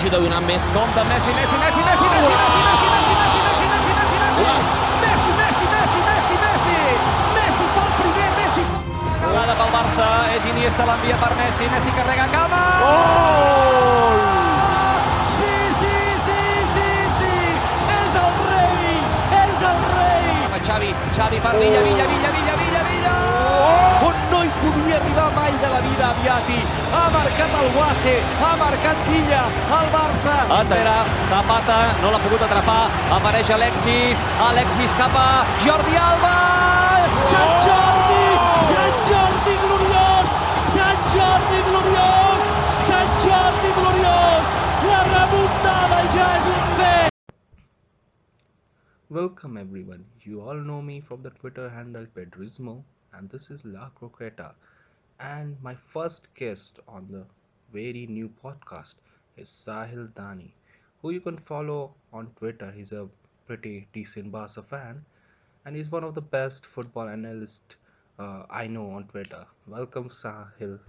hagi de donar més. Compte Messi, Messi, Messi, Messi, Messi, Messi, Messi, Messi, Messi, Messi, Messi, Messi, Messi, Messi, Messi, Messi, Messi fa el primer, Messi fa... Jugada pel Barça, és Iniesta l'envia per Messi, Messi carrega cama! Sí, sí, sí, sí, sí, és el rei, és el rei! Xavi, Xavi per Villa, Villa, Villa, Villa, Villa, Villa! Podia arribar mai de la vida Aviati. Ha marcat el Guaje, ha marcat Villa, el Barça. Enrere, Zapata, no l'ha pogut atrapar. Apareix Alexis, Alexis cap a Jordi Alba! Sant Jordi! Sant Jordi gloriós! Sant Jordi gloriós! Sant Jordi gloriós! La remuntada ja és un fet! Welcome everyone. You all know me from the Twitter handle Pedrismo, and this is La Croqueta. And my first guest on the very new podcast is Sahil Dani, who you can follow on Twitter. He's a pretty decent Barca fan, and he's one of the best football analysts uh, I know on Twitter. Welcome, Sahil.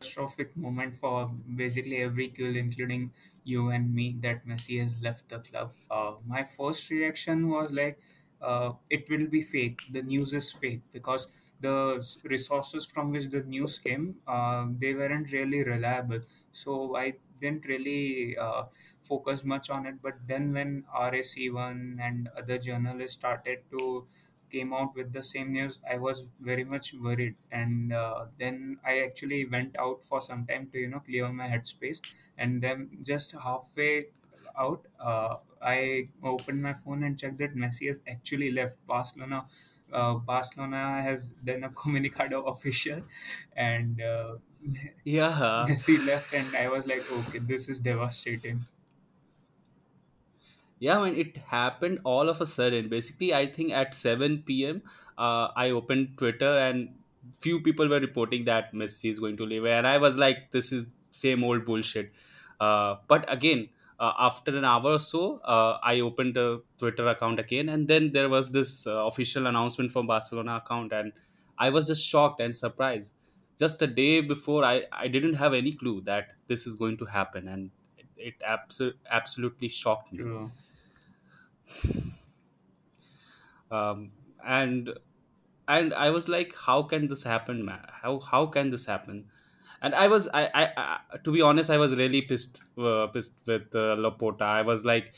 catastrophic moment for basically every culé, including you and me, that Messi has left the club. Uh, my first reaction was like, uh, it will be fake. The news is fake because the resources from which the news came, uh, they weren't really reliable. So I didn't really uh, focus much on it. But then when RAC1 and other journalists started to came out with the same news, I was very much worried, and uh, then I actually went out for some time to you know clear my headspace, and then just halfway out, uh, I opened my phone and checked that Messi has actually left Barcelona. Uh, Barcelona has done a comunicado official, and uh, Yeah, Messi left, and I was like, okay, this is devastating. Yeah, I mean, it happened all of a sudden. Basically, I think at 7 p.m., uh, I opened Twitter and few people were reporting that Messi is going to leave. And I was like, this is same old bullshit. Uh, but again, uh, after an hour or so, uh, I opened a Twitter account again. And then there was this uh, official announcement from Barcelona account. And I was just shocked and surprised. Just a day before, I, I didn't have any clue that this is going to happen. And it, it abso- absolutely shocked me True. um, and and I was like, how can this happen, man? How how can this happen? And I was I I, I to be honest, I was really pissed uh, pissed with uh, Laporta. I was like,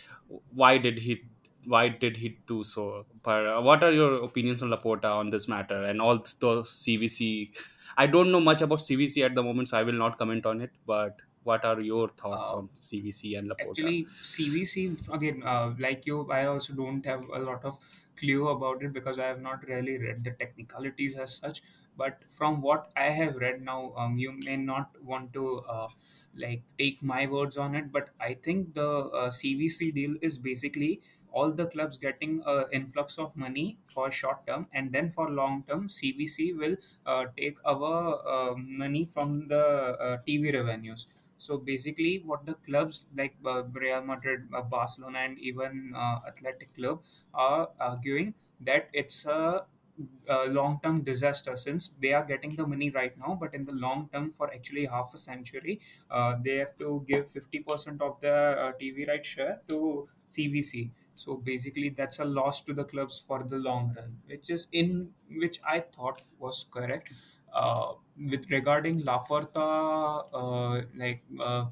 why did he why did he do so? But uh, what are your opinions on Laporta on this matter and all those CVC? I don't know much about CVC at the moment, so I will not comment on it. But what are your thoughts Uh, on CVC and Laporta? Actually, CVC again, uh, like you, I also don't have a lot of clue about it because I have not really read the technicalities as such. But from what I have read now, um, you may not want to uh, like take my words on it, but I think the uh, CVC deal is basically all the clubs getting an influx of money for short term, and then for long term, CVC will uh, take our uh, money from the uh, TV revenues. So basically, what the clubs like uh, Real Madrid, uh, Barcelona, and even uh, Athletic Club are arguing that it's a, a long-term disaster since they are getting the money right now, but in the long term, for actually half a century, uh, they have to give fifty percent of the uh, TV right share to CVC. So basically, that's a loss to the clubs for the long run, which is in which I thought was correct uh, with regarding Laporta, uh, like uh,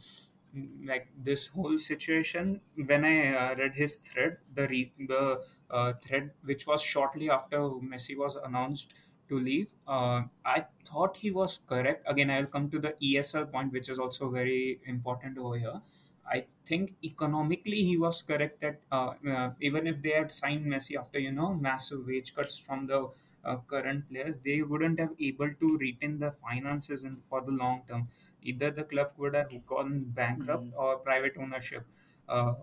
like this whole situation, when I uh, read his thread, the re- the uh, thread which was shortly after Messi was announced to leave, uh, I thought he was correct. Again, I will come to the ESL point, which is also very important over here. I think economically he was correct that uh, uh, even if they had signed Messi after you know massive wage cuts from the uh, current players, they wouldn't have able to retain the finances in, for the long term. Either the club would have gone bankrupt Mhm. or private ownership. Uh,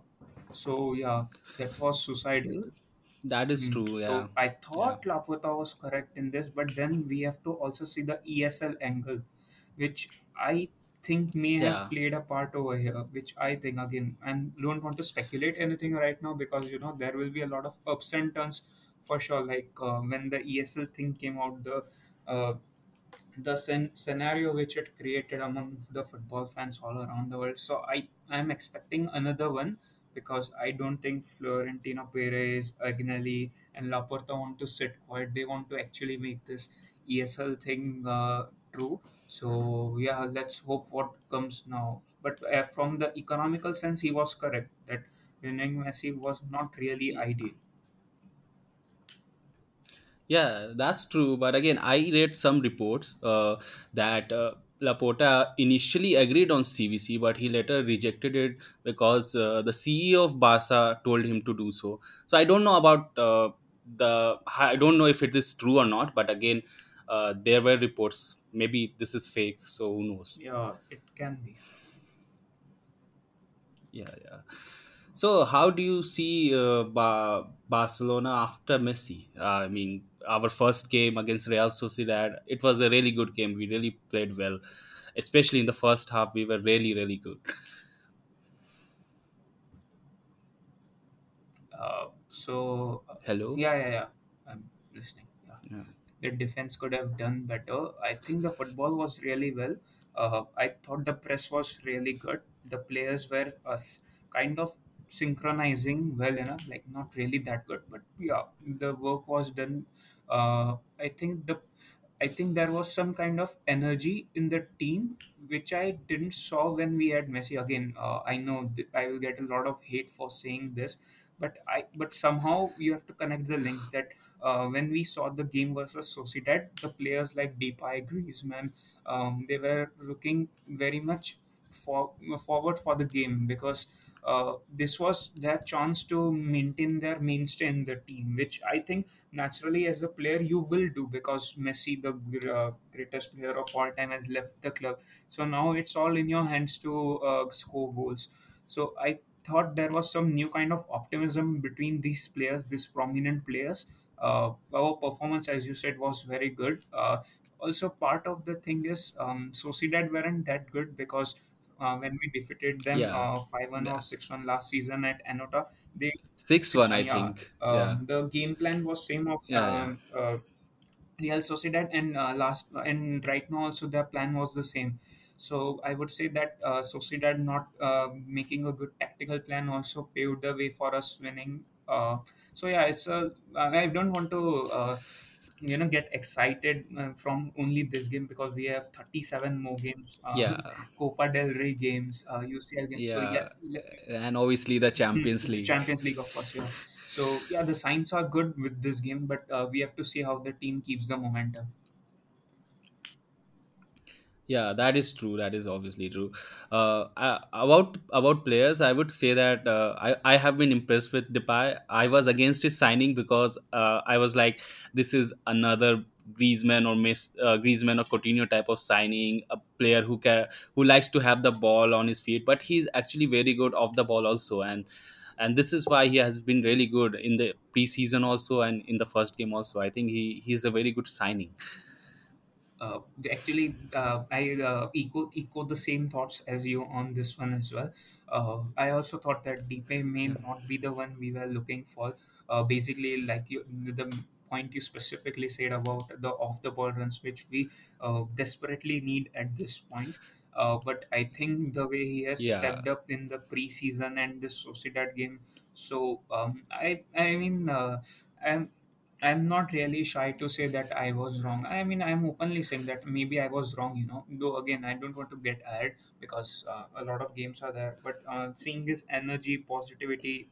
so yeah, that was suicidal. That is Mm. true. So Yeah. I Yeah. thought Laporta was correct in this, but then we have to also see the ESL angle, which I think may have played a part over here. Which I think again, I don't want to speculate anything right now because you know there will be a lot of ups and turns for sure. Like uh, when the ESL thing came out, the uh, the scen- scenario which it created among the football fans all around the world. So I I'm expecting another one because I don't think Florentino Perez, Agnelli, and Laporta want to sit quiet. They want to actually make this ESL thing uh, true. So yeah, let's hope what comes now. But uh, from the economical sense, he was correct that winning Messi was not really ideal. Yeah, that's true. But again, I read some reports uh, that uh, Laporta initially agreed on CVC, but he later rejected it because uh, the CEO of Barca told him to do so. So I don't know about uh, the. I don't know if it is true or not. But again, uh, there were reports. Maybe this is fake. So who knows? Yeah, it can be. Yeah, yeah. So, how do you see uh, ba- Barcelona after Messi? Uh, I mean, our first game against Real Sociedad, it was a really good game. We really played well, especially in the first half. We were really, really good. Uh, so Hello. yeah, yeah, yeah. I'm listening. Yeah. Yeah. the defense could have done better. I think the football was really well. Uh, I thought the press was really good. The players were uh, kind of synchronizing well enough, like not really that good, but yeah, the work was done. Uh, I think the I think there was some kind of energy in the team which I didn't saw when we had Messi. Again, uh, I know th- I will get a lot of hate for saying this, but I but somehow you have to connect the links that uh, when we saw the game versus Sociedad, the players like Depay, Griezmann, um, they were looking very much for, forward for the game because uh, this was their chance to maintain their mainstay in the team, which I think naturally as a player you will do because Messi, the uh, greatest player of all time, has left the club. So now it's all in your hands to uh, score goals. So I thought there was some new kind of optimism between these players, these prominent players. Uh, our performance, as you said, was very good. Uh, also, part of the thing is um, Sociedad weren't that good because uh, when we defeated them Yeah. uh, 5-1 or 6-1 last season at Anoeta, they Six one, I yeah. think. yeah. Um, the game plan was same of Yeah, yeah. um, uh, Real Sociedad and uh, last and right now also their plan was the same. So I would say that uh, Sociedad not uh, making a good tactical plan also paved the way for us winning. Uh, so yeah, it's a. I don't want to uh, you know get excited uh, from only this game because we have 37 more games. Uh, Yeah. Copa del Rey games, uh, UCL games. So yeah, Yeah. And obviously the Champions Hmm, League. Champions League, of course, yeah. So yeah, the signs are good with this game, but uh, we have to see how the team keeps the momentum. Yeah, that is true. That is obviously true. Uh, about about players, I would say that uh, I I have been impressed with Depay. I was against his signing because uh, I was like, this is another Griezmann or Miss uh, Griezmann or Coutinho type of signing, a player who can who likes to have the ball on his feet, but he's actually very good off the ball also, and and this is why he has been really good in the preseason also and in the first game also. I think he he's a very good signing. Uh, actually uh, I uh, echo echo the same thoughts as you on this one as well. Uh, I also thought that Depay may not be the one we were looking for. Uh, basically, like you, the point you specifically said about the off the ball runs, which we uh, desperately need at this point. Uh, but I think the way he has Yeah. stepped up in the preseason and this Sociedad game, so um, I I mean uh, I'm I'm not really shy to say that I was wrong. I mean, I'm openly saying that maybe I was wrong, you know. Though, again, I don't want to get ahead because uh, a lot of games are there. But uh, seeing his energy, positivity,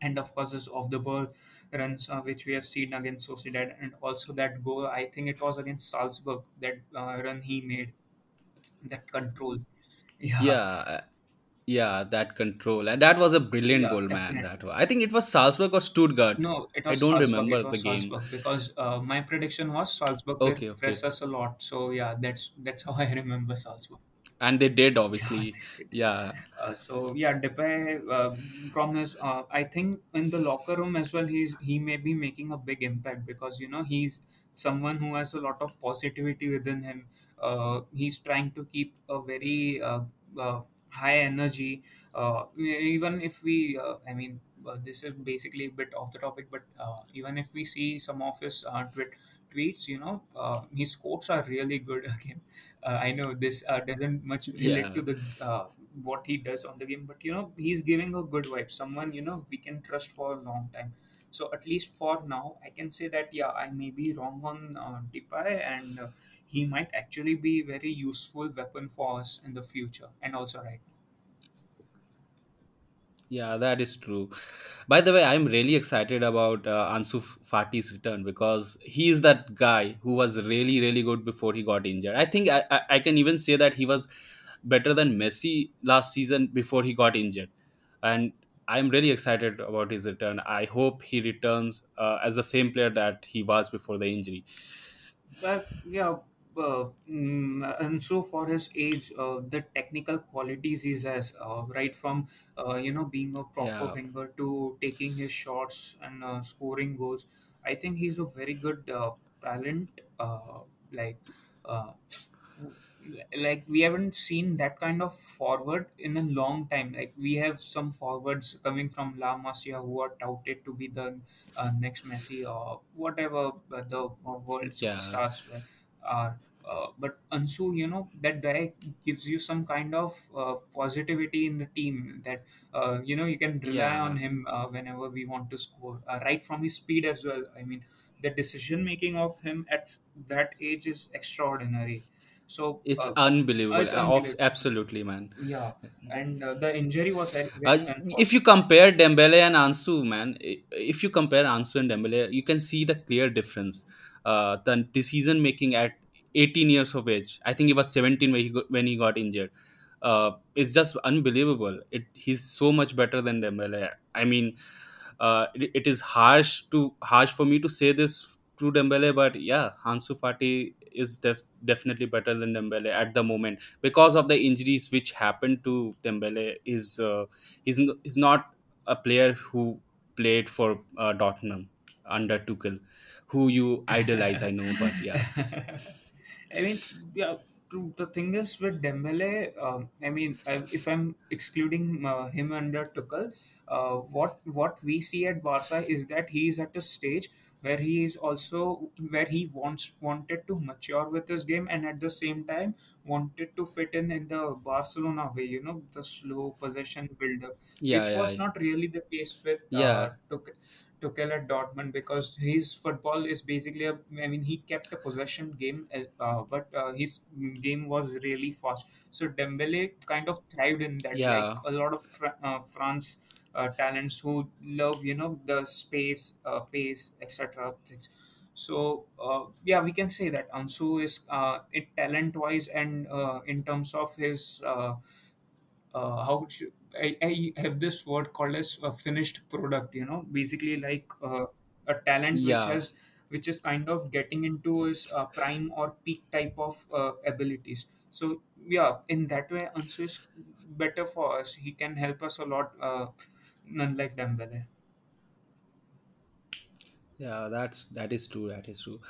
and of course, his off the ball runs, uh, which we have seen against Sociedad, and also that goal, I think it was against Salzburg, that uh, run he made, that control. Yeah, Yeah, yeah, that control, and that was a brilliant yeah, goal, man. definitely. That was, I think it was Salzburg or Stuttgart. No, it I was don't Salzburg. remember It the was game. Salzburg because uh, my prediction was Salzburg will Okay, okay, press us a lot. So yeah, that's that's how I remember Salzburg. and they did Yeah, obviously. they did. Yeah, Uh, so yeah, Depay uh, from his, uh, I think in the locker room as well, he's he may be making a big impact because you know he's someone who has a lot of positivity within him. Uh, he's trying to keep a very uh, uh, high energy. Uh, even if we, uh, I mean, uh, this is basically a bit off the topic, but uh, even if we see some of his uh, tweet, tweets, you know, uh, his quotes are really good. Again, uh, I know this uh, doesn't much relate Yeah. to the uh, what he does on the game, but you know, he's giving a good vibe. Someone you know we can trust for a long time. So at least for now, I can say that yeah, I may be wrong on uh, Depay, and uh, he might actually be a very useful weapon for us in the future, and also right Yeah, that is true. By the way, I'm really excited about uh, Ansu Fati's return because he is that guy who was really, really good before he got injured. I think I, I, I can even say that he was better than Messi last season before he got injured. And I'm really excited about his return. I hope he returns uh, as the same player that he was before the injury. But yeah, uh, mm, and so for his age, uh, the technical qualities he has, uh, right from uh, you know being a proper Yeah, winger to taking his shots and uh, scoring goals, I think he's a very good uh, talent. Uh, like, uh, like we haven't seen that kind of forward in a long time. Like we have some forwards coming from La Masia who are touted to be the uh, next Messi or whatever uh, the uh, world yeah, superstars were- are. Uh, but Ansu, you know, that guy gives you some kind of uh, positivity in the team that, uh, you know, you can rely on yeah. him uh, whenever we want to score, uh, right from his speed as well. I mean, the decision making of him at that age is extraordinary. So, It's uh, unbelievable. it's unbelievable. Absolutely, man. Yeah, and uh, the injury was very, if you compare Dembele and Ansu, man, if you compare Ansu and Dembele, you can see the clear difference. Uh, the decision making at 18 years of age, I think he was 17 when he got, when he got injured. Uh, it's just unbelievable. It he's so much better than Dembele. I mean, uh, it, it is harsh to harsh for me to say this to Dembele, but yeah, Ansu Fati is def- definitely better than Dembele at the moment because of the injuries which happened to Dembele. Is uh, he's, he's not a player who played for uh, Dortmund under Tuchel, who you idolize. I know, but yeah, I mean, yeah. True. The thing is with Dembele, um, I mean, I, if I'm excluding uh, him under Tuchel, uh, what what we see at Barca is that he is at a stage where he is also where he wants wanted to mature with his game and at the same time wanted to fit in in the Barcelona way, you know, the slow possession builder, yeah, which yeah, was not really the case with uh, yeah, Tuchel. Tuchel at Dortmund because his football is basically a, I mean he kept a possession game uh, uh, but uh, his game was really fast. So Dembele kind of thrived in that like yeah, a lot of Fr- uh, France uh, talents who love you know the space uh, pace etc things. So uh, yeah we can say that Ansu is uh, it talent wise and uh, in terms of his uh, uh, how should, I, I have this word called as a finished product you know basically like uh, a talent which yeah. has which is kind of getting into his uh, prime or peak type of uh, abilities so yeah in that way Ansu is better for us he can help us a lot uh, unlike Dembele Yeah, that's that is true. That is true.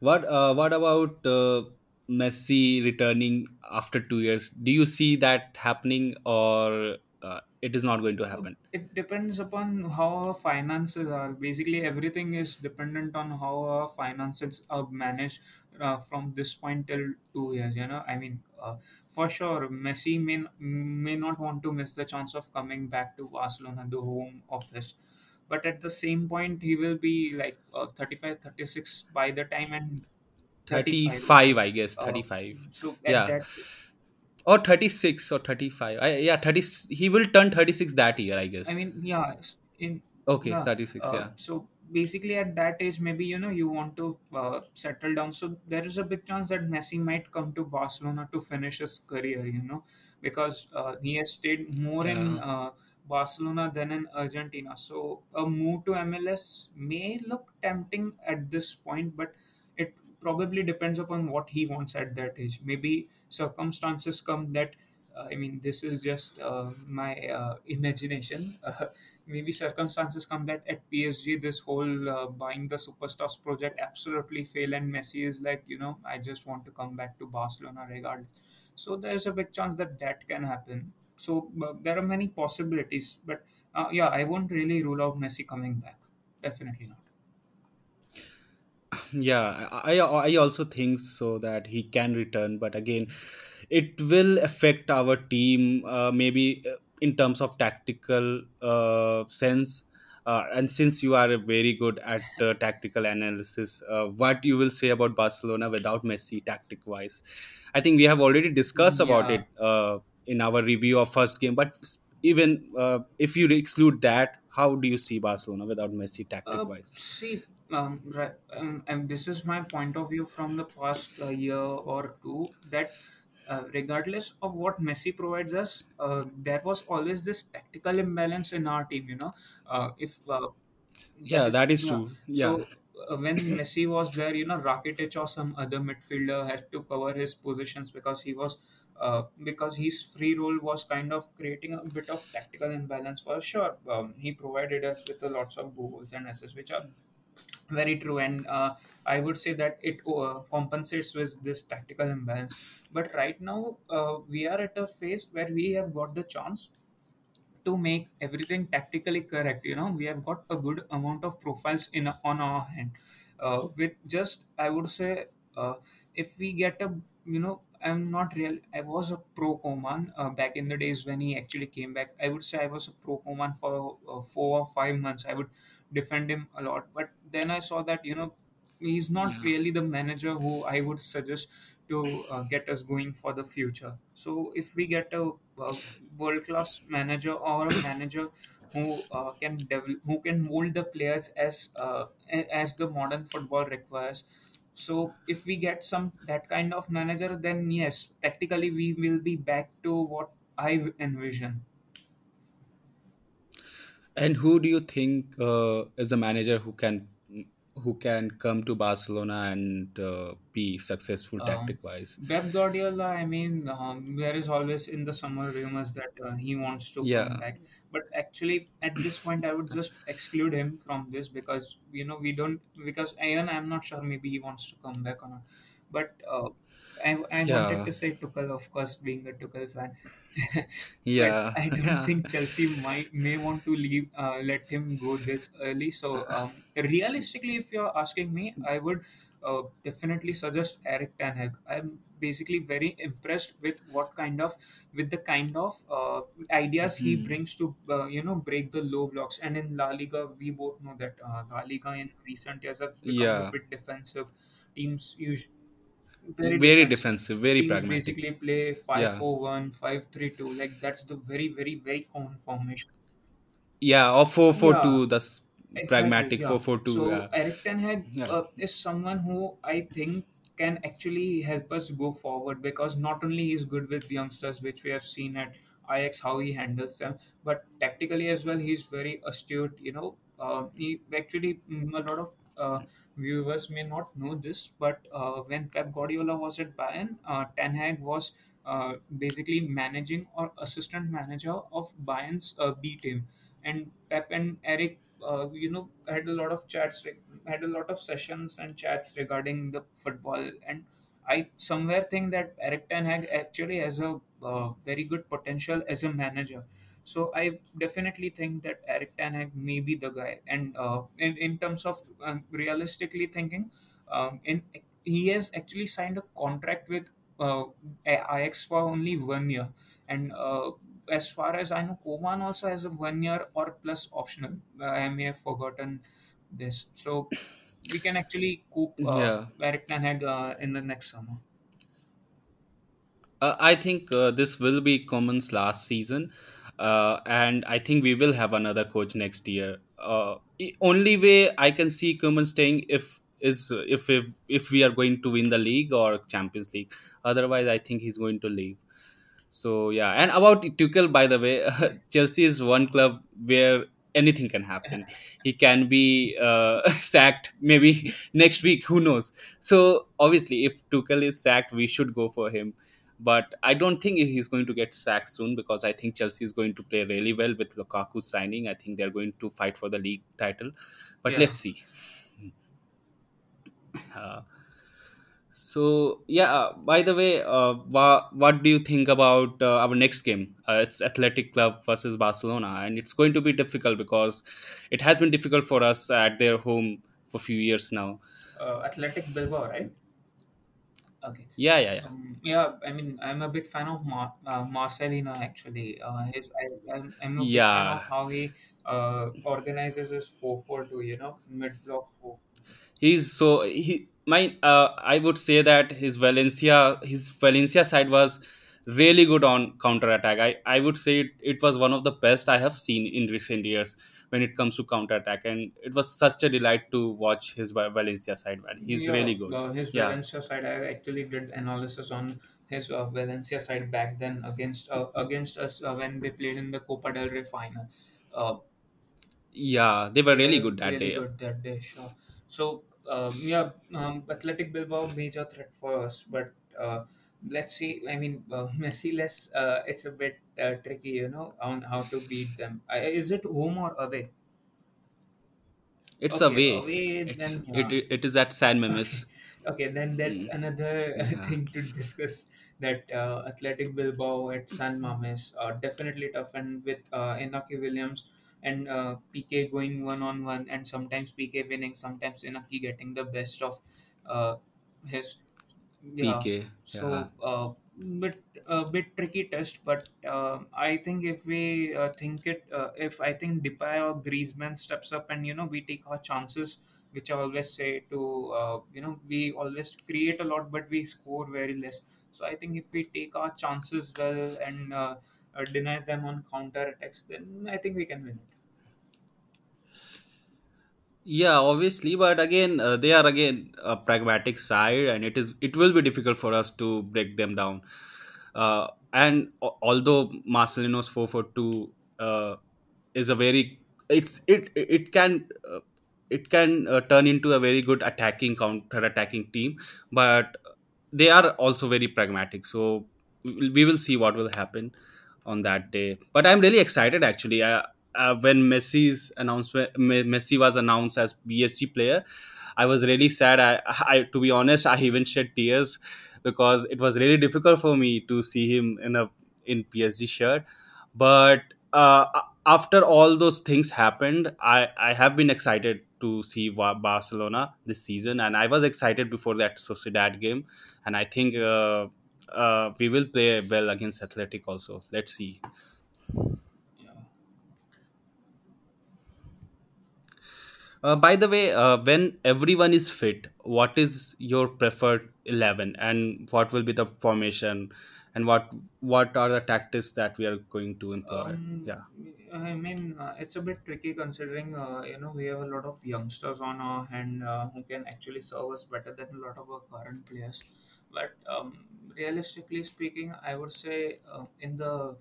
What uh, what about uh, Messi returning after two years? Do you see that happening, or uh, it is not going to happen? it depends upon how our finances are. Basically, everything is dependent on how our finances are managed uh, from this point till two years. You know, I mean, uh, for sure, Messi may may not want to miss the chance of coming back to Barcelona, the home office. But at the same point, he will be like uh, 35, thirty-six by the time and 35. 35, I guess. Uh, 35. so Yeah. that Or 36 or 35. I, yeah, 30. He will turn 36 that year, I guess I mean, yeah, in Okay, yeah. 36. Uh, Yeah. so basically, at that age, maybe you know you want to uh, settle down. So there is a big chance that Messi might come to Barcelona to finish his career. You know, because uh, he has stayed more in Yeah. uh, Barcelona than in Argentina. So a move to MLS may look tempting at this point, but it probably depends upon what he wants at that age. Maybe circumstances come that uh, I mean, this is just uh, my uh, imagination. Uh, maybe circumstances come that at PSG, this whole uh, buying the superstars project absolutely fail, and Messi is like, you know, I just want to come back to Barcelona regardless. So there's a big chance that that can happen. So uh, there are many possibilities, but yeah, I won't really rule out Messi coming back. Definitely not. Yeah, I I also think so that he can return, but again, it will affect our team uh, maybe uh, in terms of tactical uh, sense. Uh, and since you are very good at uh, tactical analysis, uh, what you will say about Barcelona without Messi, tactic wise? I think we have already discussed about it uh, in our review of first game. But even uh, if you exclude that, how do you see Barcelona without Messi, tactic wise? see, um, right, um, and this is my point of view from the past uh, year or two that uh, regardless of what Messi provides us, uh, there was always this tactical imbalance in our team. You know, uh, if uh, that Yeah, is that is yeah. true. Yeah. So uh, when Messi was there, you know, Rakitic or some other midfielder had to cover his positions because he was. Uh, because his free role was kind of creating a bit of tactical imbalance for sure. Um, he provided us with a lots of goals and assists, which are very true, and uh, I would say that it uh, compensates with this tactical imbalance. But right now, uh, we are at a phase where we have got the chance to make everything tactically correct. You know, we have got a good amount of profiles in on our hand. Uh, with just, I would say, uh, if we get a, you know, I'm not real. I was a pro Koeman uh, back in the days when he actually came back. I would say I was a pro Koeman for uh, four or five months. I would defend him a lot, but then I saw that you know he's not Yeah. really the manager who I would suggest to uh, get us going for the future. So if we get a, a world class manager or a manager who uh, can develop, who can mold the players as uh, as the modern football requires. So if we get some that kind of manager, then yes, tactically we will be back to what I envision. And who do you think uh, is a manager who can who can come to Barcelona and uh, be successful Um, tactic wise? Pep Guardiola, I mean, um, there is always in the summer rumors that uh, he wants to come Yeah, back. But actually, at this point, I would just exclude him from this because, you know, we don't, because I'm not sure maybe he wants to come back or not. But uh, I, I wanted yeah, to say Tuchel, of course, being a Tuchel fan. but yeah, I don't yeah, think Chelsea might may want to leave, uh, let him go this early. So um, realistically, if you're asking me, I would uh, definitely suggest Eric Ten Hag. I'm basically very impressed with what kind of with the kind of uh, ideas he Mhm. brings to uh, you know break the low blocks. And in La Liga, we both know that uh, La Liga in recent years have become a yeah. bit defensive. Teams use very Very defensive. very pragmatic. basically play five Yeah, four one, five three two. Like that's the very very very common formation. yeah. Or four four Yeah, two. That's Exactly, pragmatic. yeah. Four four two. So Yeah, Eric Ten Hag uh, is someone who I think can actually help us go forward because not only he's good with youngsters, which we have seen at Ajax how he handles them, but tactically as well he's very astute. You know, uh, he actually a lot of uh, viewers may not know this, but uh, when Pep Guardiola was at Bayern, uh, Ten Hag was uh, basically managing or assistant manager of Bayern's uh, B team. And Pep and Eric uh, you know had a lot of chats had a lot of sessions and chats regarding the football. And i somewhere think that eric ten hag actually has a uh, very good potential as a manager so i definitely think that eric ten hag may be the guy and uh, in, in terms of um, realistically thinking um, in he has actually signed a contract with uh, Ajax for only one year and uh, as far as I know, Koeman also has a one year or plus optional. I may have forgotten this. So we can actually coop uh, yeah. Eric Ten Hag uh, in the next summer. Uh, I think uh, this will be Koeman's last season, uh, and I think we will have another coach next year. Uh, only way I can see Koeman's staying if is if if if we are going to win the league or Champions League. Otherwise, I think he's going to leave. So yeah, and about Tuchel, by the way, Chelsea is one club where anything can happen. He can be uh, sacked maybe next week. Who knows? So obviously, if Tuchel is sacked, we should go for him. But I don't think he's going to get sacked soon because I think Chelsea is going to play really well with Lukaku's signing. I think they're going to fight for the league title. But Yeah. let's see. Uh, so yeah. uh, By the way, uh, wha- what do you think about uh, our next game? Uh, it's Athletic Club versus Barcelona, and it's going to be difficult because it has been difficult for us at their home for a few years now. Uh, Athletic Bilbao, right? Okay. Yeah, yeah, yeah. Um, yeah, I mean, I'm a big fan of Mar- uh, Marcelino actually. Uh, his, I, I'm, I'm a big fan Yeah, of how he uh, organizes his 4-4-2, you know, mid-block 4. he's so he my uh, I would say that his Valencia his Valencia side was really good on counter attack. I, I would say it, it was one of the best I have seen in recent years when it comes to counter attack, and it was such a delight to watch his Valencia side. Man, he's Yeah, really good. uh, his Yeah, Valencia side, I actually did analysis on his uh, Valencia side back then against uh, against us uh, when they played in the Copa del Rey final. Uh, yeah, they were really good that really day. good that day, sure. So, um, yeah, um, Athletic Bilbao major threat for us, but uh, let's see. I mean, uh, Messi less. Uh, it's a bit uh, tricky, you know, on how to beat them. I, is it home or away? It's Okay, away. away. It's Then it it is at San Mames. okay, then that's Mm, another Yeah, thing to discuss. That uh, Athletic Bilbao at San Mames are definitely tough, and with uh, Inaki Williams and uh, Piqué going one on one, and sometimes Piqué winning, sometimes Inaki getting the best of uh, his yeah, Piqué. Yeah. so uh, bit a bit tricky test, but uh, I think if we uh, think it, uh, if I think Depay or Griezmann steps up and you know we take our chances, which I always say to uh, you know we always create a lot, but we score very less. So I think if we take our chances well and uh, uh, deny them on counter attacks, then I think we can win it. Yeah, obviously, but again, uh, they are again a pragmatic side, and it is it will be difficult for us to break them down. Uh, and al- although Marcelino's four four two uh, is a very it's it it can uh, it can uh, turn into a very good attacking counter attacking team, but they are also very pragmatic. So we will see what will happen on that day. But I'm really excited actually. Uh, uh, when Messi's announcement, Messi was announced as PSG player, I was really sad. I, I, to be honest, I even shed tears because it was really difficult for me to see him in a in PSG shirt. But uh, after all those things happened, I I have been excited to see Barcelona this season, and I was excited before that Sociedad game, and I think. Uh, uh, we will play well against Athletic also. Let's see. Uh, by the way, uh, when everyone is fit, what is your preferred eleven, and what will be the formation, and what what are the tactics that we are going to employ? Um, Yeah, I mean, uh, it's a bit tricky considering uh, you know we have a lot of youngsters on our hand uh, who can actually serve us better than a lot of our current players. But um, realistically speaking, I would say uh, in the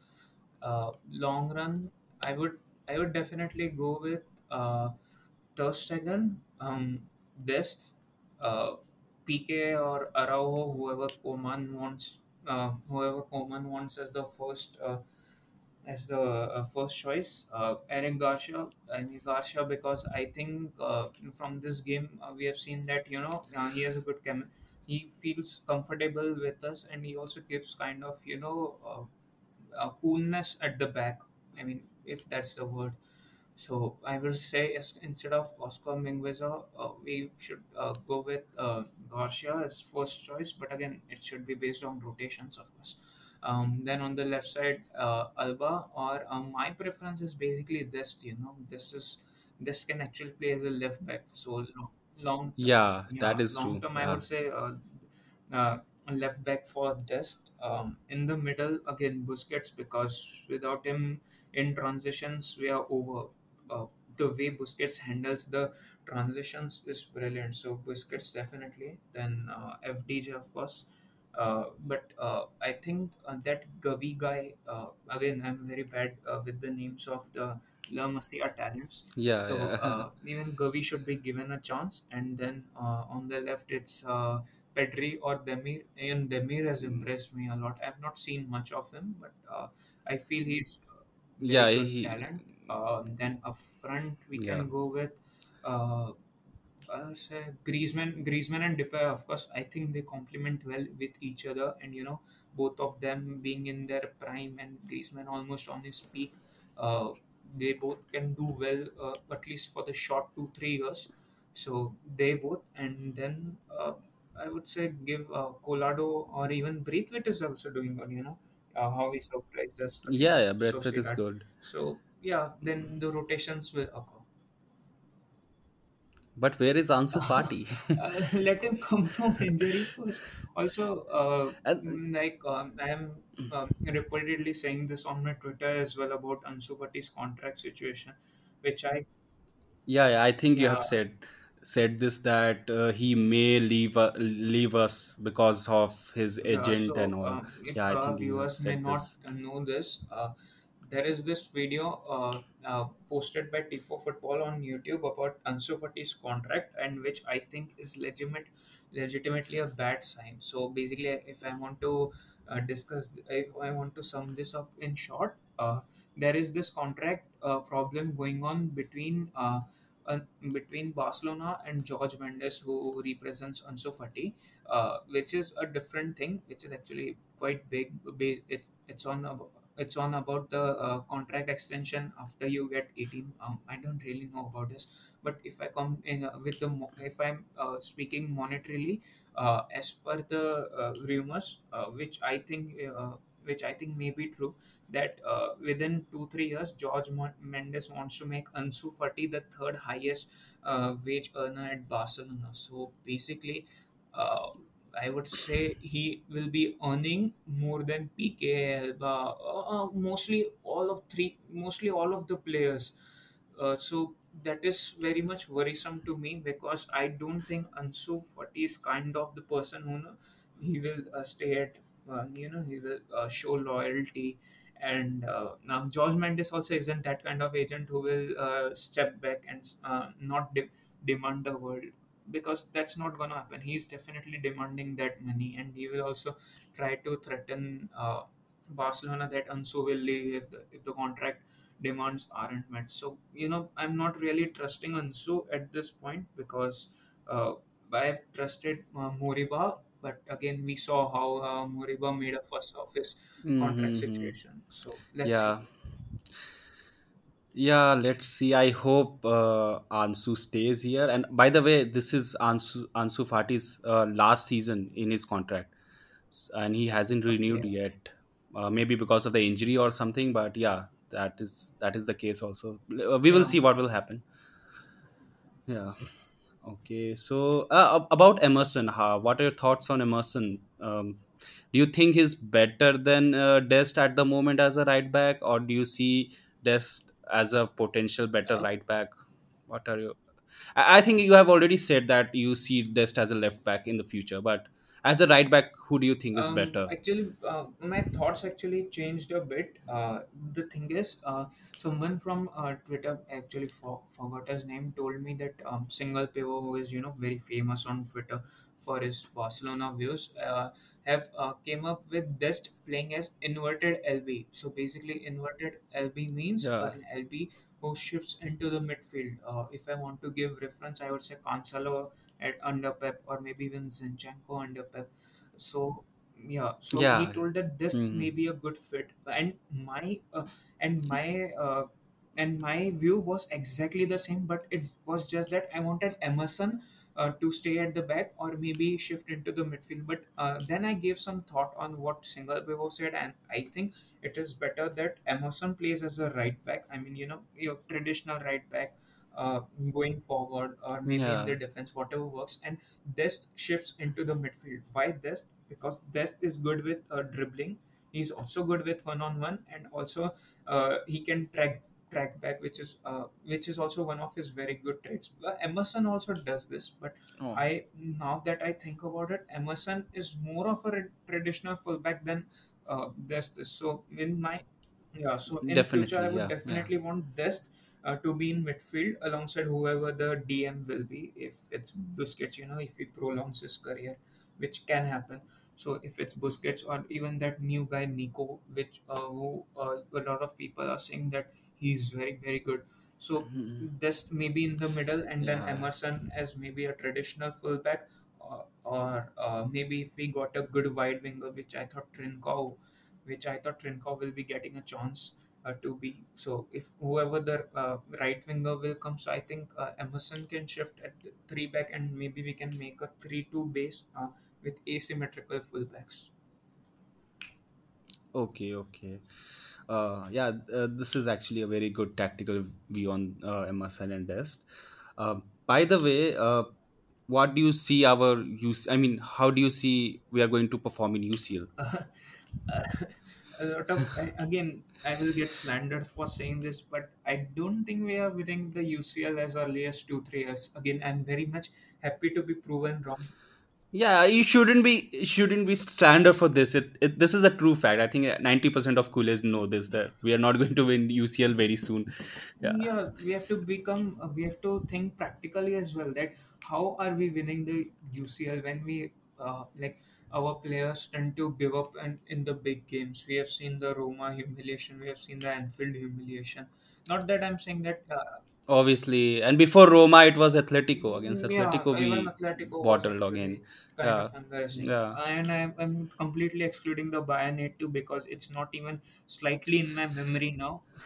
uh, long run, I would I would definitely go with uh, Ter Stegen, um, Best, uh, Piqué or Araujo, whoever Koeman wants, uh, whoever Koeman wants as the first. Uh, as the uh, first choice. Uh, Eric Garcia, Eric Garcia, because I think uh, from this game uh, we have seen that you know uh, he has a good chem. He feels comfortable with us, and he also gives kind of you know uh, coolness at the back. I mean, if that's the word. So I will say as, instead of Oscar Mingueza, uh, we should uh, go with uh, Garcia as first choice. But again, it should be based on rotations, of course. Um, then on the left side, uh, Alba or um, my preference is basically this. You know, this is this can actually play as a left back. So long, long yeah, yeah, that is long true. term, I Yeah, would say uh, uh, left back for Dest. Um, in the middle, again, Busquets, because without him in transitions, we are over. Uh, the way Busquets handles the transitions is brilliant. So, Busquets definitely. Then uh, FDJ, of course. Uh, but uh, I think uh, that Gavi guy, uh, again, I'm very bad uh, with the names of the La Masia talents. So yeah, yeah, uh, even Gavi should be given a chance. And then uh, on the left, it's uh, Pedri or Demir. And Demir has Mm, impressed me a lot. I've not seen much of him, but uh, I feel he's uh, yeah. He, talent. Uh, then up front, we yeah, can go with. Uh, I'll say Griezmann, Griezmann and Depay. Of course, I think they complement well with each other, and you know, both of them being in their prime and Griezmann almost on his peak, uh, they both can do well, uh, at least for the short two three years. So they both, and then uh, I would say give uh, Collado or even Braithwaite is also doing well. You know uh, how he surprised us Yeah, yeah, Braithwaite is good. So yeah, then the rotations will occur. But where is Ansu Fati? uh, let him come from injury first. Also, uh, and like um, I am um, reportedly saying this on my Twitter as well about Ansu Fati's contract situation, which I yeah, yeah, I think you have said said this that uh, he may leave uh, leave us because of his Yeah, agent and all. um, Yeah, I think you have viewers may said not this. uh, know this, uh, there is this video uh, uh, posted by Tifo Football on YouTube about Ansu Fati's contract, and which I think is legitimate, legitimately a bad sign. So basically, if I want to uh, discuss, if I want to sum this up in short, uh, there is this contract uh, problem going on between. Uh, between Barcelona and George Mendes, who represents Ansu Fati, which is a different thing, which is actually quite big. It, it's on about, it's on about the uh, contract extension after you get 18. Um, I don't really know about this, but if I come in uh, with the mo- if I'm uh, speaking monetarily, uh, as per the uh, rumors, uh, which I think which I think may be true, that within two three years, George Mendes wants to make Ansu Fati the third highest wage earner at Barcelona. So basically, I would say he will be earning more than Piqué Alba, uh, uh, mostly all of three, mostly all of the players. Uh, so that is very much worrisome to me because I don't think Ansu Fati is kind of the person who know, he will uh, stay at, uh, you know, he will uh, show loyalty. And uh, now George Mendes also isn't that kind of agent who will uh, step back and uh, not de- demand the world because that's not going to happen. He's definitely demanding that money, and he will also try to threaten uh, Barcelona that Ansu will leave if the, if the contract demands aren't met. So you know, I'm not really trusting Ansu at this point because uh, I've trusted uh, Moriba, but again, we saw how uh, Moriba made a fuss of his contract Mm-hmm. situation. So let's see. Yeah. Let's see. I hope uh, Ansu stays here. And by the way, this is Ansu Ansu Fati's uh, last season in his contract, and he hasn't renewed Okay. yet. Uh, maybe because of the injury or something. But yeah, that is that is the case. Also, Uh, we will Yeah. see what will happen. Yeah. Okay. So uh, about Emerson, huh? what are your thoughts on Emerson? Um, do you think he's better than uh, Dest at the moment as a right back, or do you see Dest as a potential better Uh, right back? What are you? I I think you have already said that you see Dest as a left back in the future, but as a right back, who do you think is Um, better? actually, uh, my thoughts actually changed a bit. Uh, the thing is, uh, someone from uh, Twitter actually for, forgot his name told me that um, Single Pivot, who is you know very famous on Twitter for his Barcelona views, uh, have uh, came up with this playing as inverted LB. So basically, inverted LB means Yeah, an LB who shifts into the midfield. Uh, if I want to give reference, I would say Cancelo at under Pep or maybe even Zinchenko under Pep. So yeah so he told that this hmm may be a good fit. And my uh, and my uh, and my view was exactly the same but it was just that i wanted emerson uh, to stay at the back or maybe shift into the midfield but uh, then i gave some thought on what single Pivot said and i think it is better that emerson plays as a right back i mean you know your traditional right back uh, going forward or maybe in the defense whatever works and Dest shifts into the midfield. Why Dest? Because Dest is good with uh, dribbling. He's also good with one-on-one, and also uh, he can track track back, which is uh, which is also one of his very good traits. Emerson also does this, but Oh, I now that I think about it, Emerson is more of a traditional fullback than uh, Dest. So in my yeah, so in future. I would Yeah, yeah. definitely want Dest uh, to be in midfield alongside whoever the DM will be. If it's Busquets, you know, if he prolongs his career, which can happen. So if it's Busquets or even that new guy Nico, which uh, who uh, a lot of people are saying that he's very very good. So this maybe in the middle, and then Yeah, Emerson as maybe a traditional fullback, uh, or uh, maybe if we got a good wide winger, which I thought Trincao, which I thought Trincao will be getting a chance uh, to be. So if whoever the uh, right winger will come, so I think uh, Emerson can shift at the three back, and maybe we can make a three-two base uh, with asymmetrical fullbacks. Okay, okay. Uh, yeah, uh, this is actually a very good tactical view on uh, and Dest. Uh, by the way, uh, what do you see our use? I mean, how do you see we are going to perform in UCL? Uh, a lot of again, I will get slandered for saying this, but I don't think we are winning the UCL as early as two three years. Again, I'm very much happy to be proven wrong. Yeah, you shouldn't be shouldn't be standard for this. It, it this is a true fact. I think ninety percent of culés know this that we are not going to win UCL very soon. Yeah. Yeah, we have to become. Uh, we have to think practically as well. That how are we winning the UCL when we uh, like our players tend to give up and in the big games. We have seen the Roma humiliation. We have seen the Anfield humiliation. Not that I'm saying that. Uh, Obviously, and before Roma, it was Atletico against Yeah, Atletico. even We Atletico bottled again. Yeah, of embarrassing. yeah. And I'm, I'm completely excluding the Bayern 8 too because it's not even slightly in my memory now.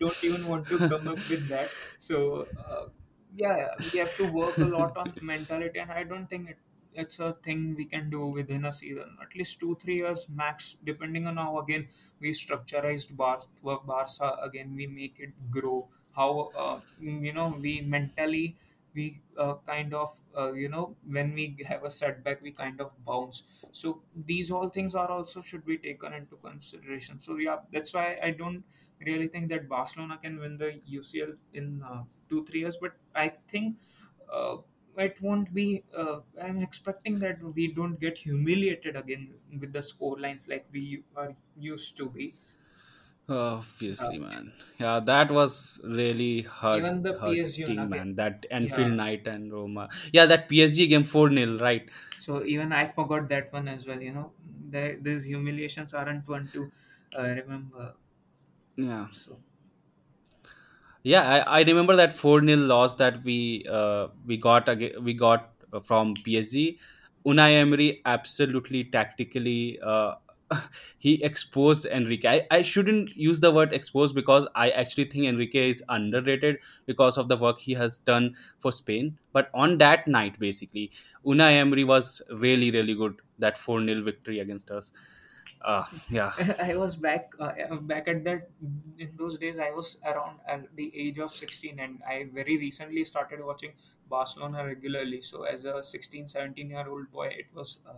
Don't even want to come up with that. So, uh, yeah, we have to work a lot on the mentality, and I don't think it, it's a thing we can do within a season. At least two, three years max, depending on how again we structurized Bar- Barca again, we make it grow. How uh, you know we mentally we uh, kind of uh, you know when we have a setback we kind of bounce. So these all things are also should be taken into consideration. So yeah that's why i don't really think that barcelona can win the ucl in uh, 2 3 years but i think uh, it won't be uh, i'm expecting that we don't get humiliated again with the score lines like we are used to be Obviously, man. Yeah, that was really hurt, even the psg hurting, again man. That Anfield yeah night and Roma. Yeah, that PSG game 4 nil, right? So even I forgot that one as well. You know, the, these humiliations aren't one to uh, remember. Yeah. So Yeah, I, I remember that 4 nil loss that we uh, we got aga we got from PSG. Unai Emery absolutely tactically uh, he exposed Enrique. I, I shouldn't use the word exposed because I actually think Enrique is underrated because of the work he has done for Spain. But on that night, basically, Unai Emery was really, really good. That 4 nil victory against us. Uh, yeah. I was back uh, uh, back at that in those days. I was around the age of sixteen, and I very recently started watching Barcelona regularly. So as a 16, 17 year old boy, it was a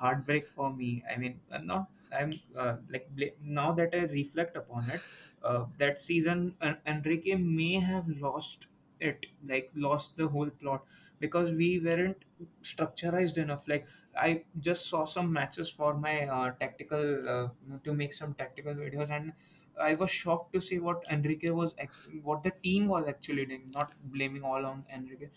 heartbreak for me. I mean, I'm not. I'm uh, like now that I reflect upon it, uh, that season Enrique may have lost it, like lost the whole plot because we weren't structurized enough. Like I just saw some matches for my uh, tactical uh, to make some tactical videos, and I was shocked to see what Enrique was, what the team was actually doing. Not blaming all on Enrique.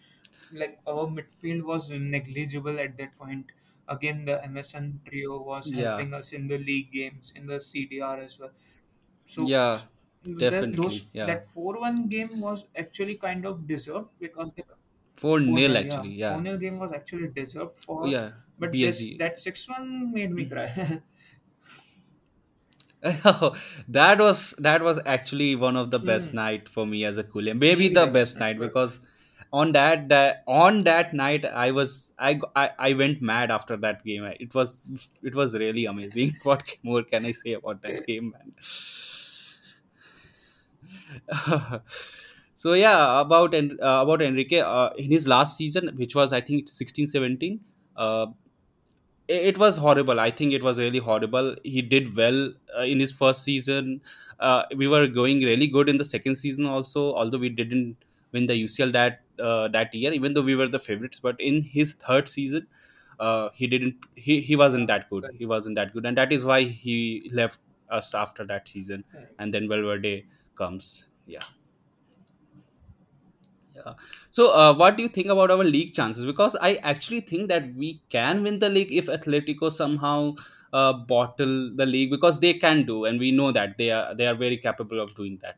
Like our midfield was negligible at that point. Again, the MSN trio was Yeah. helping us in the league games, in the CDR as well. So Yeah, definitely. those Yeah. that four one game was actually kind of deserved because the 4 4 nil, yeah. actually. 4 Yeah. nil game was actually deserved for us. Yeah. But this that 6 1 made me cry. that was that was actually one of the best Hmm. night for me as a Koolian. Maybe the best night because on that, on that night I was I, I I went mad after that game. It was it was really amazing. What more can I say about that game, man? so yeah, about En- uh, about Enrique uh, in his last season, which was I think 16 17. Uh, it it was horrible. I think it was really horrible. He did well uh, in his first season. Uh, we were going really good in the second season also, although we didn't win the UCL that uh, that year, even though we were the favorites. But in his third season, uh, he didn't. He, he wasn't that good. He wasn't that good, and that is why he left us after that season. And then Valverde comes. Yeah. Yeah. So, uh, what do you think about our league chances? Because I actually think that we can win the league if Atletico somehow uh, bottle the league because they can do, and we know that they are they are very capable of doing that.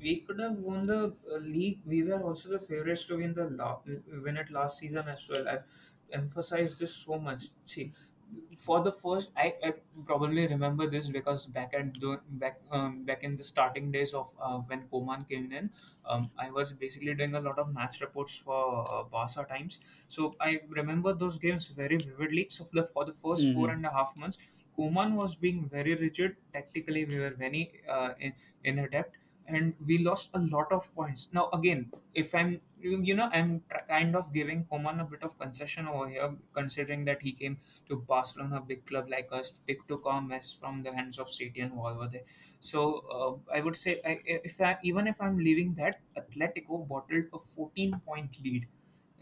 We could have won the uh, league. We were also the favorites to win the la- win it last season as well. I've emphasized this so much. See, for the first I, I probably remember this because back at the back um, back in the starting days of uh, when Koeman came in um, I was basically doing a lot of match reports for uh, Barca times so I remember those games very vividly so for the, for the first four hmm and a half months Koeman was being very rigid tactically we were very uh, in, in adept and we lost a lot of points. Now again if I'm you know I'm tr- kind of giving Koeman a bit of concession over here considering that he came to Barcelona, a big club like us, it took our mess from the hands of Setién and Valverde. So uh, I would say, I, if I, even if I'm leaving that, Atletico bottled a 14 point lead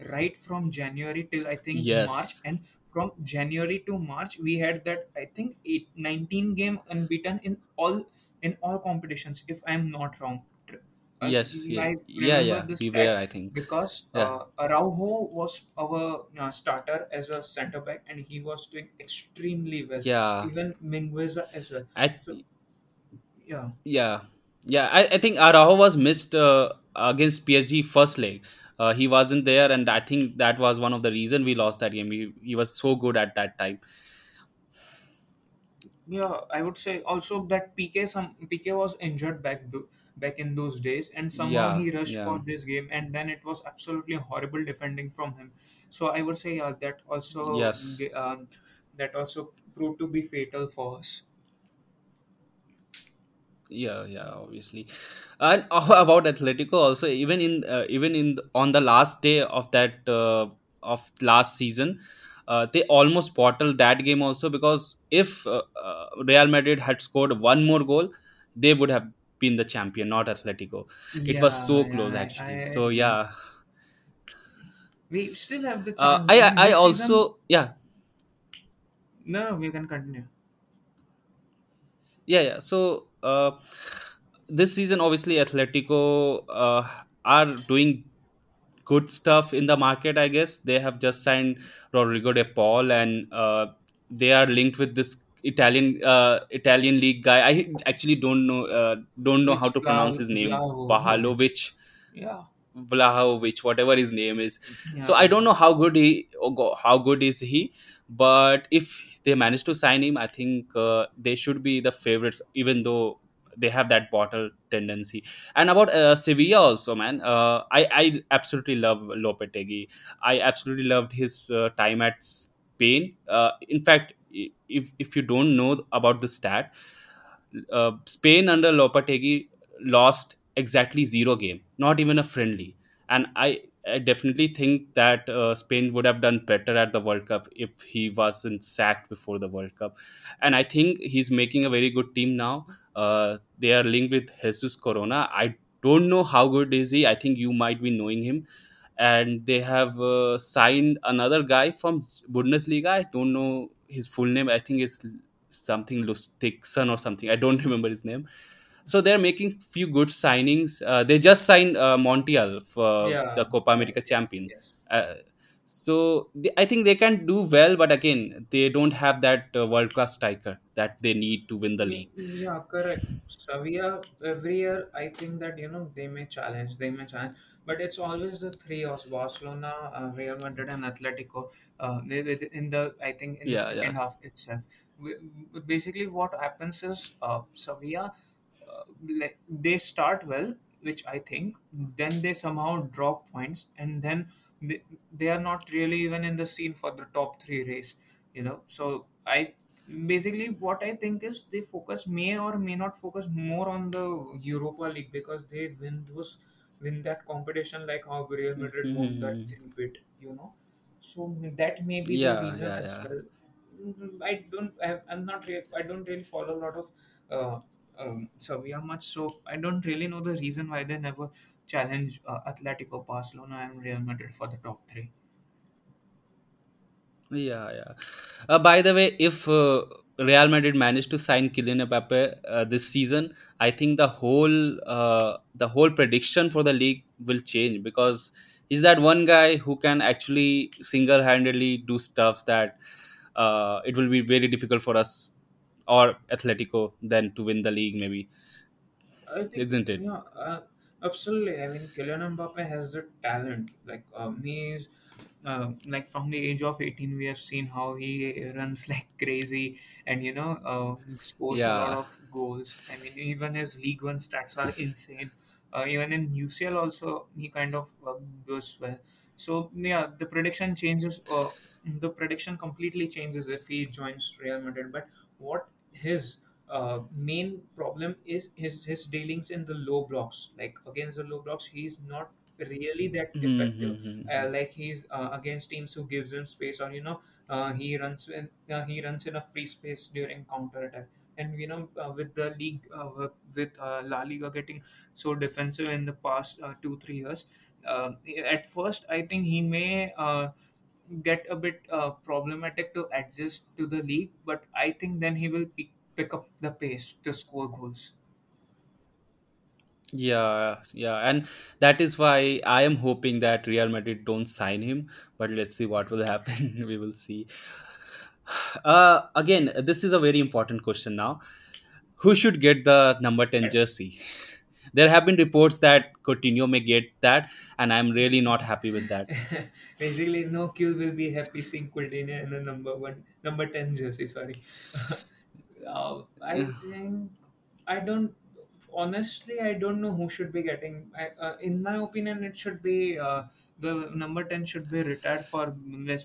right from January till I think March, and from January to March we had that I think eight, 19 game unbeaten in all in all competitions. If I'm not wrong, I, yes yeah yeah yeah the we were i think because yeah uh, Araujo was our uh, starter as a centre back and he was doing extremely well. yeah Even Mingueza as well. i So yeah, Yeah, yeah. I, I think Araujo was missed uh, against PSG first leg. Uh, he wasn't there, and I think that was one of the reason we lost that game. He, he was so good at that time. Yeah. I would say also that Piqué some Piqué was injured back th- back in those days, and somehow Yeah, he rushed yeah. for this game, and then it was absolutely horrible defending from him. So I would say yeah, that also Yes. g- um, that also proved to be fatal for us. Yeah, yeah, obviously. And about Atletico also, even in uh, even in on the last day of that uh, of last season, uh, they almost bottled that game also because if uh, uh, Real Madrid had scored one more goal, they would have been the champion, not Atletico. It was Yeah, so yeah, close I, I actually. So yeah, We still have the uh, chance, I I I this season, also yeah no, we can continue. yeah yeah. So uh, this season obviously Atletico uh, are doing good stuff in the market i guess. They have just signed rodrigo de paul and uh, they are linked with this italian uh, italian league guy. I actually don't know uh, don't know how It's to pronounce his name. Vahalovic Yeah, Vlahovic, whatever his name is. So. I don't know how good he, how good is he, but if they manage to sign him, I think uh, they should be the favorites, even though they have that bottle tendency. And about uh, Sevilla also, man, uh, I I absolutely love Lopetegui. I absolutely loved his uh, time at Spain. Uh, in fact, if if you don't know about the stat, uh, Spain under Lopetegui lost exactly zero game, not even a friendly. And I, I definitely think that uh, Spain would have done better at the World Cup if he wasn't sacked before the World Cup. And I think he's making a very good team now. Uh, they are linked with Jesus Corona. I don't know how good is he. I think you might be knowing him. And they have uh, signed another guy from Bundesliga. I don't know his full name. I think it's something Lustigson or something. I don't remember his name. So they're making few good signings. Uh, they just signed uh, Montiel for Yeah, the Copa. America champion. yes. Uh, so they, I think they can do well, but again, they don't have that uh, world class striker that they need to win the league. yeah, correct. Sevilla every year, I think that you know they may challenge, they may challenge, but it's always the three of Barcelona, uh, Real Madrid, and Atletico. Uh, in the I think in the Yeah, yeah. second half itself, We- basically what happens is uh, Sevilla like they start well, which I think, then they somehow drop points, and then they, they are not really even in the scene for the top three race. You know, so I basically what I think is they focus may or may not focus more on the Europa League because they win those win that competition like how Real Madrid won that three bit. You know, so that may be the reason yeah, yeah. well. Mm, I don't. I, I'm not. Re- I don't really follow a lot of uh, um, Sevilla much, so I don't really know the reason why they never challenge uh, Atletico, Barcelona, and Real Madrid for the top three. Yeah, yeah. Uh, by the way, if uh, Real Madrid managed to sign Kylian Mbappe uh, this season, I think the whole uh, the whole prediction for the league will change because he's that one guy who can actually single handedly do stuffs that uh, it will be very difficult for us or Atletico then to win the league, maybe, I think, isn't it? yeah, uh, absolutely. I mean, Kylian Mbappe has the talent. Like, um, he's uh, like from the age of 18 we have seen how he runs like crazy and you know uh, scores a lot Yeah. of goals i mean even his league one stats are insane uh, even in ucl also he kind of uh, goes well so yeah the prediction changes uh, the prediction completely changes if he joins real madrid but what his uh, main problem is his his dealings in the low blocks. Like against the low blocks he's not really that effective. uh, Mm-hmm. like he's uh, against teams who gives him space or you know uh, he runs in uh, he runs in a free space during counter attack. And you know uh, with the league uh, with with, uh, La Liga getting so defensive in the past uh, two three years uh, at first I think he may uh, get a bit uh, problematic to adjust to the league but I think then he will pick, pick up the pace to score goals Yeah, yeah, and that is why I am hoping that Real Madrid don't sign him. But let's see what will happen. we will see. Uh, again, this is a very important question now. Who should get the number ten jersey? There have been reports that Coutinho may get that, and I'm really not happy with that. Basically, no Q will be happy seeing Coutinho in the number one, number ten jersey. Sorry, uh, I think I don't. Honestly, I don't know who should be getting. I, uh, in my opinion, it should be uh, the number ten should be retired for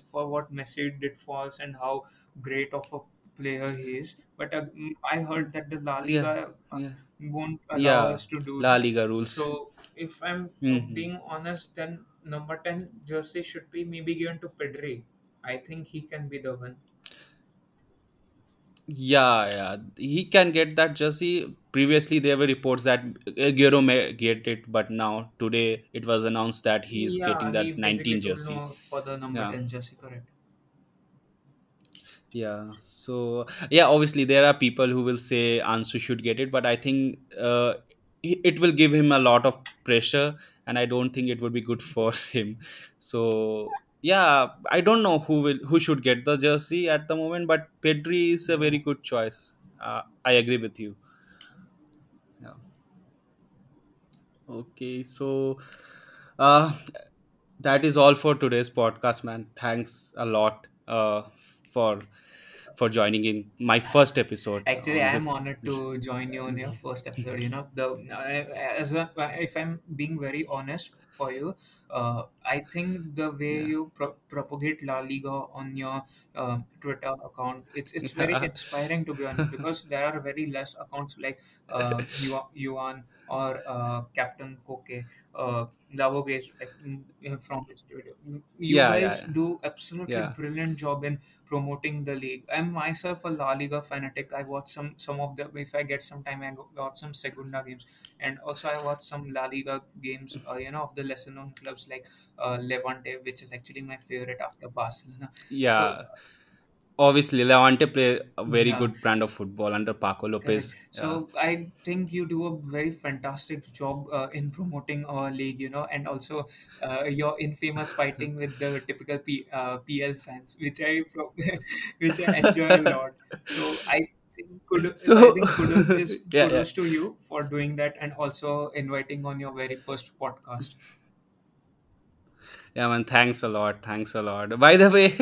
for what Messi did for us and how great of a player he is. But uh, I heard that the La Yeah, Liga uh, yeah, won't allow yeah. us to do La that. Liga rules. So if I'm uh, hmm being honest, then number 10 jersey should be maybe given to Pedri. I think he can be the one. Yeah, yeah, he can get that jersey. Previously, there were reports that Aguero may get it, but now today it was announced that he is getting Yeah, he that 19 jersey. for the number Yeah, 10 jersey, correct. yeah. So yeah, obviously there are people who will say Ansu should get it, but I think uh, it will give him a lot of pressure, and I don't think it would be good for him. So yeah, I don't know who will who should get the jersey at the moment, but Pedri is a very good choice. Uh, I agree with you. Yeah. Okay, so uh, that is all for today's podcast, man. Thanks a lot uh, for for joining in my first episode Actually, I am honored to join you on your first episode. You know, the as a, if I'm being very honest for you, uh, I think the way yeah, you pro- propagate La Liga on your uh, Twitter account, it's it's very inspiring to be honest because there are very less accounts like uh, Yuan or uh, Captain Koke. Uh, Lavoge from his studio. You yeah, guys yeah, do absolutely brilliant job in promoting the league. I'm myself a La Liga fanatic. I watch some some of the if I get some time, I watch some Segunda games, and also I watch some La Liga games. Uh, you know of the lesser known clubs like uh, Levante, which is actually my favorite after Barcelona. So yeah. Obviously, Levante play a very yeah, good brand of football under Paco Lopez. Yeah, So I think you do a very fantastic job uh, in promoting our league, you know, and also uh, your infamous fighting with the typical P, uh, PL fans, which I pro- which I enjoy a lot. So I think kudos, I think kudos is yeah. kudos to you for doing that and also inviting on your very first podcast. Yeah, man. Thanks a lot. Thanks a lot. By the way,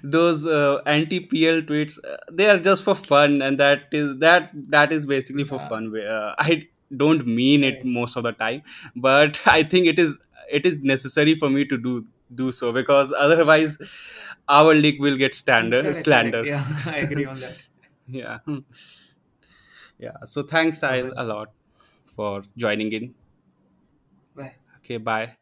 those uh, anti-PL tweets, uh, they are just for fun, and that is that that is basically for Yeah, fun. Uh, I don't mean it most of the time, but I think it is it is necessary for me to do do so because otherwise, our league will get standard slander. Yeah, I agree on that. yeah, yeah. So thanks, a lot for joining in. Bye. Okay, bye.